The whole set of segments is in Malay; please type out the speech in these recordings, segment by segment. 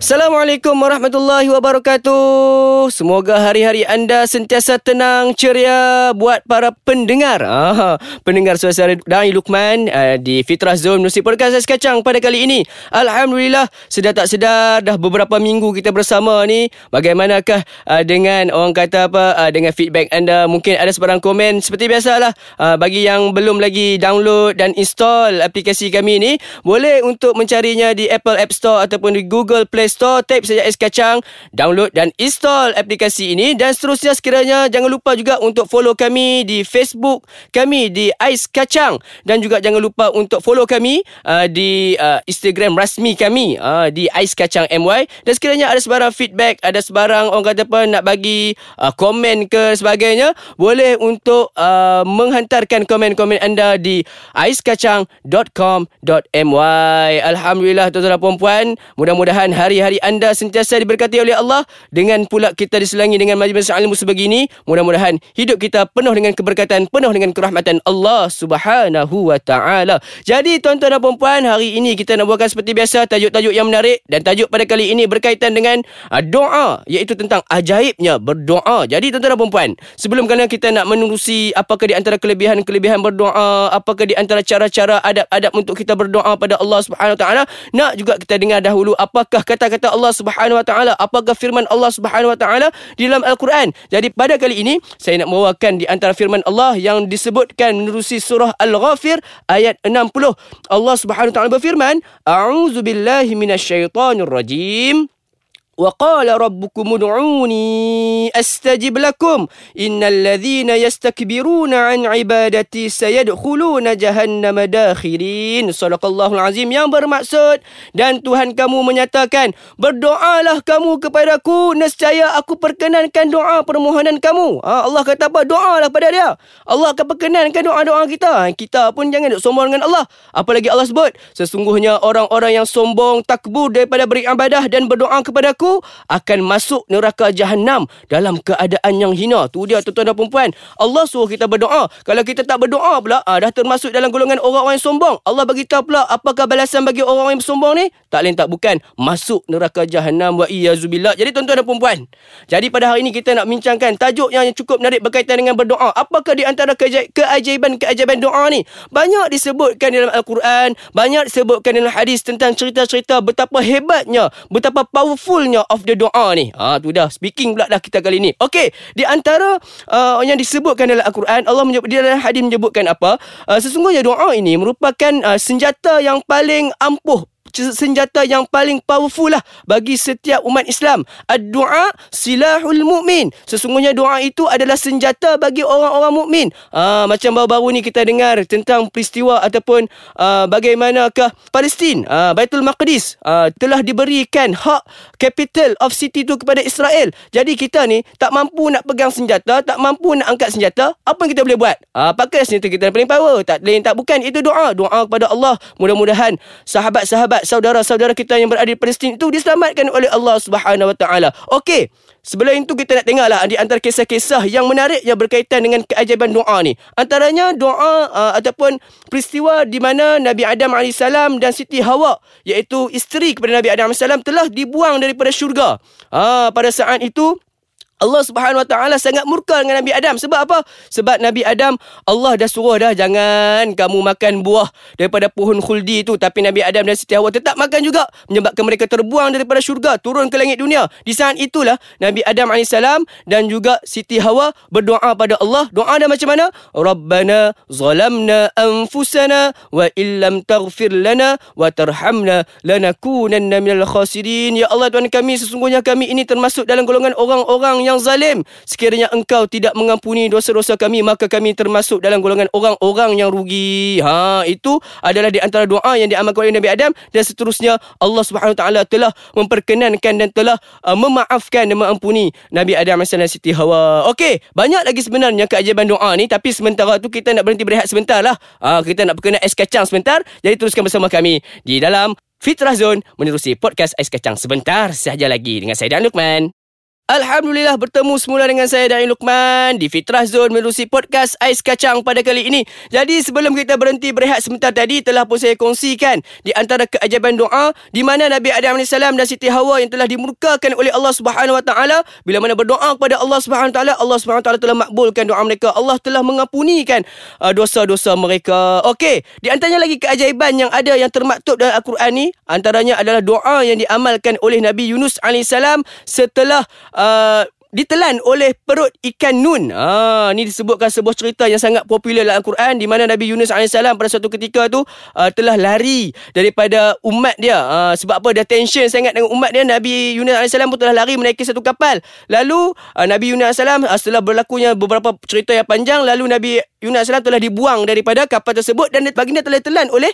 Assalamualaikum warahmatullahi wabarakatuh. Semoga hari-hari anda sentiasa tenang, ceria buat para pendengar. Ah, pendengar suara Dai Lukman uh, di Fitrah Zone Musi Podcast Ais Kacang pada kali ini. Alhamdulillah, sedar tak sedar dah beberapa minggu kita bersama ni. Bagaimanakah uh, dengan orang kata apa uh, dengan feedback anda? Mungkin ada sebarang komen seperti biasalah. Uh, bagi yang belum lagi download dan install aplikasi kami ni, boleh untuk mencarinya di Apple App Store ataupun di Google Play Store Type saja Ais Kacang Download dan install aplikasi ini. Dan seterusnya sekiranya Jangan lupa juga untuk follow kami Di Facebook kami Di Ais Kacang. Dan juga jangan lupa untuk follow kami uh, Di uh, Instagram rasmi kami uh, Di Ais Kacang MY Dan sekiranya ada sebarang feedback Ada sebarang orang kata apa Nak bagi uh, komen ke sebagainya Boleh untuk uh, Menghantarkan komen-komen anda Di aiskacang.com.my Alhamdulillah tuan-tuan dan puan Mudah-mudahan hari hari-hari anda sentiasa diberkati oleh Allah. Dengan pula kita diselangi dengan majlis ilmu sebegini mudah-mudahan hidup kita penuh dengan keberkatan penuh dengan kerahmatan Allah Subhanahu wa taala. Jadi tuan-tuan dan puan hari ini kita nak buatkan seperti biasa tajuk-tajuk yang menarik. Dan tajuk pada kali ini berkaitan dengan uh, doa iaitu tentang ajaibnya berdoa. Jadi tuan-tuan dan puan sebelum kerana kita nak menerusi apakah di antara kelebihan-kelebihan berdoa apakah di antara cara-cara adab-adab untuk kita berdoa pada Allah Subhanahu wa taala nak juga kita dengar dahulu apakah kata kata Allah Subhanahu Wa Taala apakah firman Allah Subhanahu Wa Taala di dalam Al-Quran? Jadi pada kali ini saya nak membawakan di antara firman Allah yang disebutkan menerusi surah Al-Ghafir ayat 60 Allah Subhanahu Wa Taala berfirman a'udzu billahi Wa qala rabbukum ud'uni astajib lakum. Innal ladhina yastakbiruna an ibadati sayadkhuluna داخرين صدق الله العظيم yang bermaksud dan Tuhan kamu menyatakan berdoalah kamu kepadaku nescaya aku perkenankan doa permohonan kamu. Ha, Allah kata apa? Doalah pada dia. Allah akan perkenankan doa-doa kita. Ha, kita pun jangan duk sombong dengan Allah. Apalagi Allah sebut? Sesungguhnya orang-orang yang sombong takbur daripada beribadah dan berdoa kepadaku akan masuk neraka jahanam dalam keadaan yang hina. Tu dia tuan-tuan dan puan Allah suruh kita berdoa. Kalau kita tak berdoa pula, ah, dah termasuk dalam golongan orang-orang yang sombong. Allah bagi tahu pula apakah balasan bagi orang-orang yang sombong ni? Tak lain tak bukan masuk neraka jahanam wa iyazubillah. Jadi tuan-tuan dan puan jadi pada hari ini kita nak bincangkan tajuk yang cukup menarik berkaitan dengan berdoa. Apakah di antara keajaiban-keajaiban doa ni? Banyak disebutkan dalam Al-Quran, banyak disebutkan dalam hadis tentang cerita-cerita betapa hebatnya, betapa powerfulnya power of the doa ni. Ha tu dah speaking pula dah kita kali ni. Okey, di antara uh, yang disebutkan dalam Al-Quran, Allah menyebut di dalam hadis menyebutkan apa? Uh, sesungguhnya doa ini merupakan uh, senjata yang paling ampuh senjata yang paling powerful lah bagi setiap umat Islam. Ad-du'a silahul mu'min. Sesungguhnya doa itu adalah senjata bagi orang-orang mukmin. Ah macam baru-baru ni kita dengar tentang peristiwa ataupun uh, bagaimanakah Palestin, uh, Baitul Maqdis uh, telah diberikan hak capital of city itu kepada Israel. Jadi kita ni tak mampu nak pegang senjata, tak mampu nak angkat senjata, apa yang kita boleh buat? Ah pakai senjata kita yang paling power. Tak lain tak bukan itu doa. Doa kepada Allah. Mudah-mudahan sahabat-sahabat saudara-saudara kita yang berada di Palestin itu diselamatkan oleh Allah Subhanahu Wa Taala. Okey. Sebelum itu kita nak tengoklah di antara kisah-kisah yang menarik yang berkaitan dengan keajaiban doa ni. Antaranya doa uh, ataupun peristiwa di mana Nabi Adam AS dan Siti Hawa iaitu isteri kepada Nabi Adam AS telah dibuang daripada syurga. Uh, pada saat itu Allah Subhanahu Wa Taala sangat murka dengan Nabi Adam. Sebab apa? Sebab Nabi Adam Allah dah suruh dah jangan kamu makan buah daripada pohon khuldi itu tapi Nabi Adam dan Siti Hawa tetap makan juga menyebabkan mereka terbuang daripada syurga turun ke langit dunia. Di saat itulah Nabi Adam AS dan juga Siti Hawa berdoa pada Allah. Doa dia macam mana? Rabbana zalamna anfusana wa illam taghfir lana wa tarhamna lanakunanna minal khasirin. Ya Allah Tuhan kami sesungguhnya kami ini termasuk dalam golongan orang-orang yang yang zalim. Sekiranya engkau tidak mengampuni dosa-dosa kami, maka kami termasuk dalam golongan orang-orang yang rugi. Ha, itu adalah di antara doa yang diamalkan oleh Nabi Adam dan seterusnya Allah Subhanahu taala telah memperkenankan dan telah uh, memaafkan dan mengampuni Nabi Adam dan Siti Hawa. Okey, banyak lagi sebenarnya keajaiban doa ni tapi sementara tu kita nak berhenti berehat sebentar lah. Ha, kita nak berkenaan es kacang sebentar. Jadi teruskan bersama kami di dalam Fitrah Zone menerusi podcast Ais Kacang sebentar sahaja lagi dengan saya Dan Lukman. Alhamdulillah bertemu semula dengan saya Dain Lukman di Fitrah Zone menerusi podcast Ais Kacang pada kali ini. Jadi sebelum kita berhenti berehat sebentar tadi telah pun saya kongsikan di antara keajaiban doa di mana Nabi Adam AS dan Siti Hawa yang telah dimurkakan oleh Allah Subhanahu Wa Taala bila mana berdoa kepada Allah Subhanahu Wa Taala Allah Subhanahu Wa Taala telah makbulkan doa mereka. Allah telah mengampunikan uh, dosa-dosa mereka. Okey, di antaranya lagi keajaiban yang ada yang termaktub dalam Al-Quran ni antaranya adalah doa yang diamalkan oleh Nabi Yunus AS setelah uh, ditelan oleh perut ikan nun. Ah ni disebutkan sebuah cerita yang sangat popular dalam Al-Quran di mana Nabi Yunus AS pada suatu ketika tu uh, telah lari daripada umat dia. Uh, sebab apa dia tension sangat dengan umat dia Nabi Yunus AS pun telah lari menaiki satu kapal. Lalu uh, Nabi Yunus AS uh, setelah berlakunya beberapa cerita yang panjang lalu Nabi Yunus AS telah dibuang daripada kapal tersebut dan baginda telah telan oleh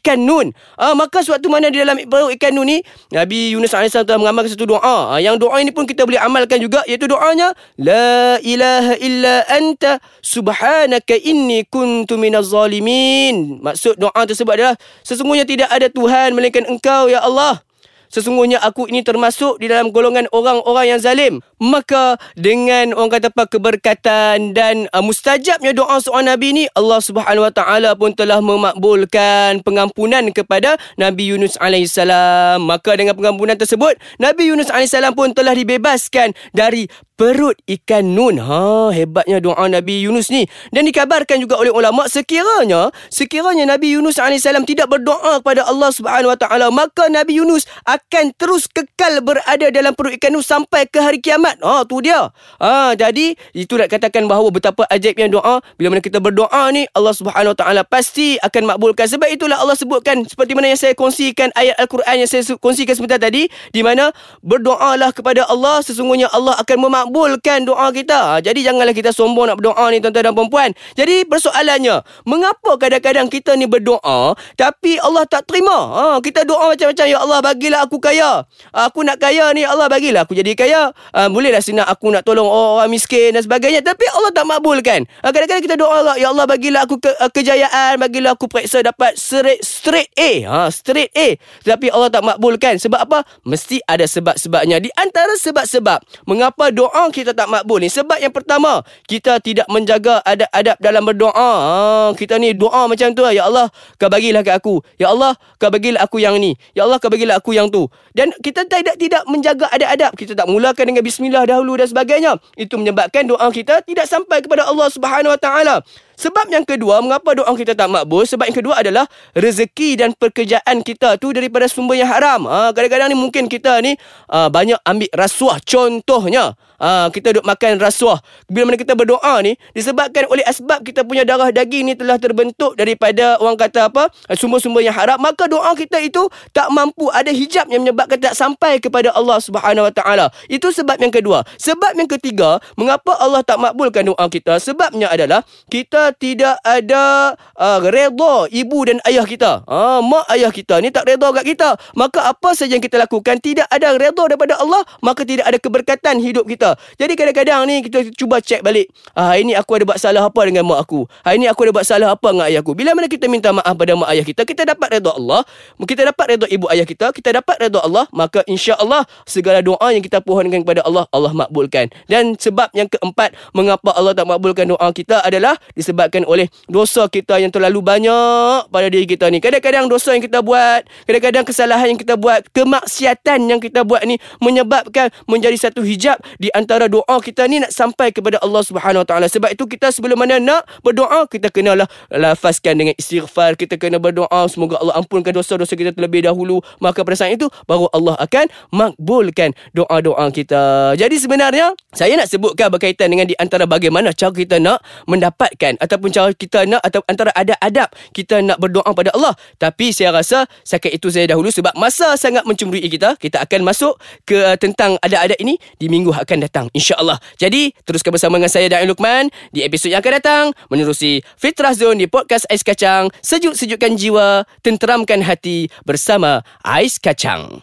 ikan nun. Uh, maka suatu mana di dalam perut ikan nun ni Nabi Yunus AS telah mengamalkan satu doa. Uh, yang doa ini pun kita boleh amalkan juga iaitu doanya la ilaha illa anta subhanaka inni kuntu minaz zalimin maksud doa tersebut adalah sesungguhnya tidak ada tuhan melainkan engkau ya Allah Sesungguhnya aku ini termasuk di dalam golongan orang-orang yang zalim. Maka dengan orang kata apa keberkatan dan uh, mustajabnya doa seorang Nabi ini Allah Subhanahu Wa Taala pun telah memakbulkan pengampunan kepada Nabi Yunus alaihissalam. Maka dengan pengampunan tersebut Nabi Yunus alaihissalam pun telah dibebaskan dari perut ikan nun. Ha, hebatnya doa Nabi Yunus ni. Dan dikabarkan juga oleh ulama sekiranya sekiranya Nabi Yunus alaihissalam tidak berdoa kepada Allah Subhanahu Wa Taala, maka Nabi Yunus akan terus kekal berada dalam perut ikan nun sampai ke hari kiamat. Ha, tu dia. Ha, jadi itu nak katakan bahawa betapa ajaibnya doa bila mana kita berdoa ni Allah Subhanahu Wa Taala pasti akan makbulkan. Sebab itulah Allah sebutkan seperti mana yang saya kongsikan ayat Al-Quran yang saya kongsikan sebentar tadi di mana berdoalah kepada Allah sesungguhnya Allah akan memak makbulkan doa kita. Ha, jadi janganlah kita sombong nak berdoa ni tuan-tuan dan puan-puan. Jadi persoalannya, mengapa kadang-kadang kita ni berdoa tapi Allah tak terima? Ha, kita doa macam-macam, Ya Allah bagilah aku kaya. Ha, aku nak kaya ni, Ya Allah bagilah aku jadi kaya. Ha, bolehlah sinak aku nak tolong orang miskin dan sebagainya. Tapi Allah tak makbulkan. Ha, kadang-kadang kita doa Allah, Ya Allah bagilah aku ke, uh, kejayaan, bagilah aku periksa dapat straight, straight A. Ha, straight A. Tapi Allah tak makbulkan. Sebab apa? Mesti ada sebab-sebabnya. Di antara sebab-sebab mengapa doa doa kita tak makbul ni sebab yang pertama kita tidak menjaga adab-adab dalam berdoa. Ha, kita ni doa macam tu ya Allah kau bagilah kat aku. Ya Allah kau bagilah aku yang ni. Ya Allah kau bagilah aku yang tu. Dan kita tidak tidak menjaga adab-adab. Kita tak mulakan dengan bismillah dahulu dan sebagainya. Itu menyebabkan doa kita tidak sampai kepada Allah Subhanahu Wa Taala. Sebab yang kedua, mengapa doa kita tak makbul? Sebab yang kedua adalah rezeki dan pekerjaan kita tu daripada sumber yang haram. Ha, kadang-kadang ni mungkin kita ni ha, banyak ambil rasuah. Contohnya, ha, kita duduk makan rasuah. Bila mana kita berdoa ni, disebabkan oleh asbab kita punya darah daging ni telah terbentuk daripada orang kata apa, sumber-sumber yang haram. Maka doa kita itu tak mampu ada hijab yang menyebabkan tak sampai kepada Allah Subhanahu Wa Taala. Itu sebab yang kedua. Sebab yang ketiga, mengapa Allah tak makbulkan doa kita? Sebabnya adalah kita tidak ada uh, redha ibu dan ayah kita. Ha, mak ayah kita ni tak redha kat kita. Maka apa saja yang kita lakukan tidak ada redha daripada Allah, maka tidak ada keberkatan hidup kita. Jadi kadang-kadang ni kita cuba cek balik. Ha, hari ni aku ada buat salah apa dengan mak aku? Hari ni aku ada buat salah apa dengan ayah aku? Bila mana kita minta maaf pada mak ayah kita, kita dapat redha Allah, kita dapat redha ibu ayah kita, kita dapat redha Allah, maka insya-Allah segala doa yang kita pohonkan kepada Allah, Allah makbulkan. Dan sebab yang keempat mengapa Allah tak makbulkan doa kita adalah disebabkan disebabkan oleh dosa kita yang terlalu banyak pada diri kita ni. Kadang-kadang dosa yang kita buat, kadang-kadang kesalahan yang kita buat, kemaksiatan yang kita buat ni menyebabkan menjadi satu hijab di antara doa kita ni nak sampai kepada Allah Subhanahu Wa Taala. Sebab itu kita sebelum mana nak berdoa, kita kenalah lafazkan dengan istighfar, kita kena berdoa semoga Allah ampunkan dosa-dosa kita terlebih dahulu. Maka pada saat itu baru Allah akan makbulkan doa-doa kita. Jadi sebenarnya saya nak sebutkan berkaitan dengan di antara bagaimana cara kita nak mendapatkan ataupun cara kita nak atau antara ada adab kita nak berdoa pada Allah. Tapi saya rasa sekat itu saya dahulu sebab masa sangat mencemburui kita. Kita akan masuk ke uh, tentang adab-adab ini di minggu akan datang insya-Allah. Jadi teruskan bersama dengan saya Dain Lukman di episod yang akan datang menerusi Fitrah Zone di podcast Ais Kacang. Sejuk-sejukkan jiwa, tenteramkan hati bersama Ais Kacang.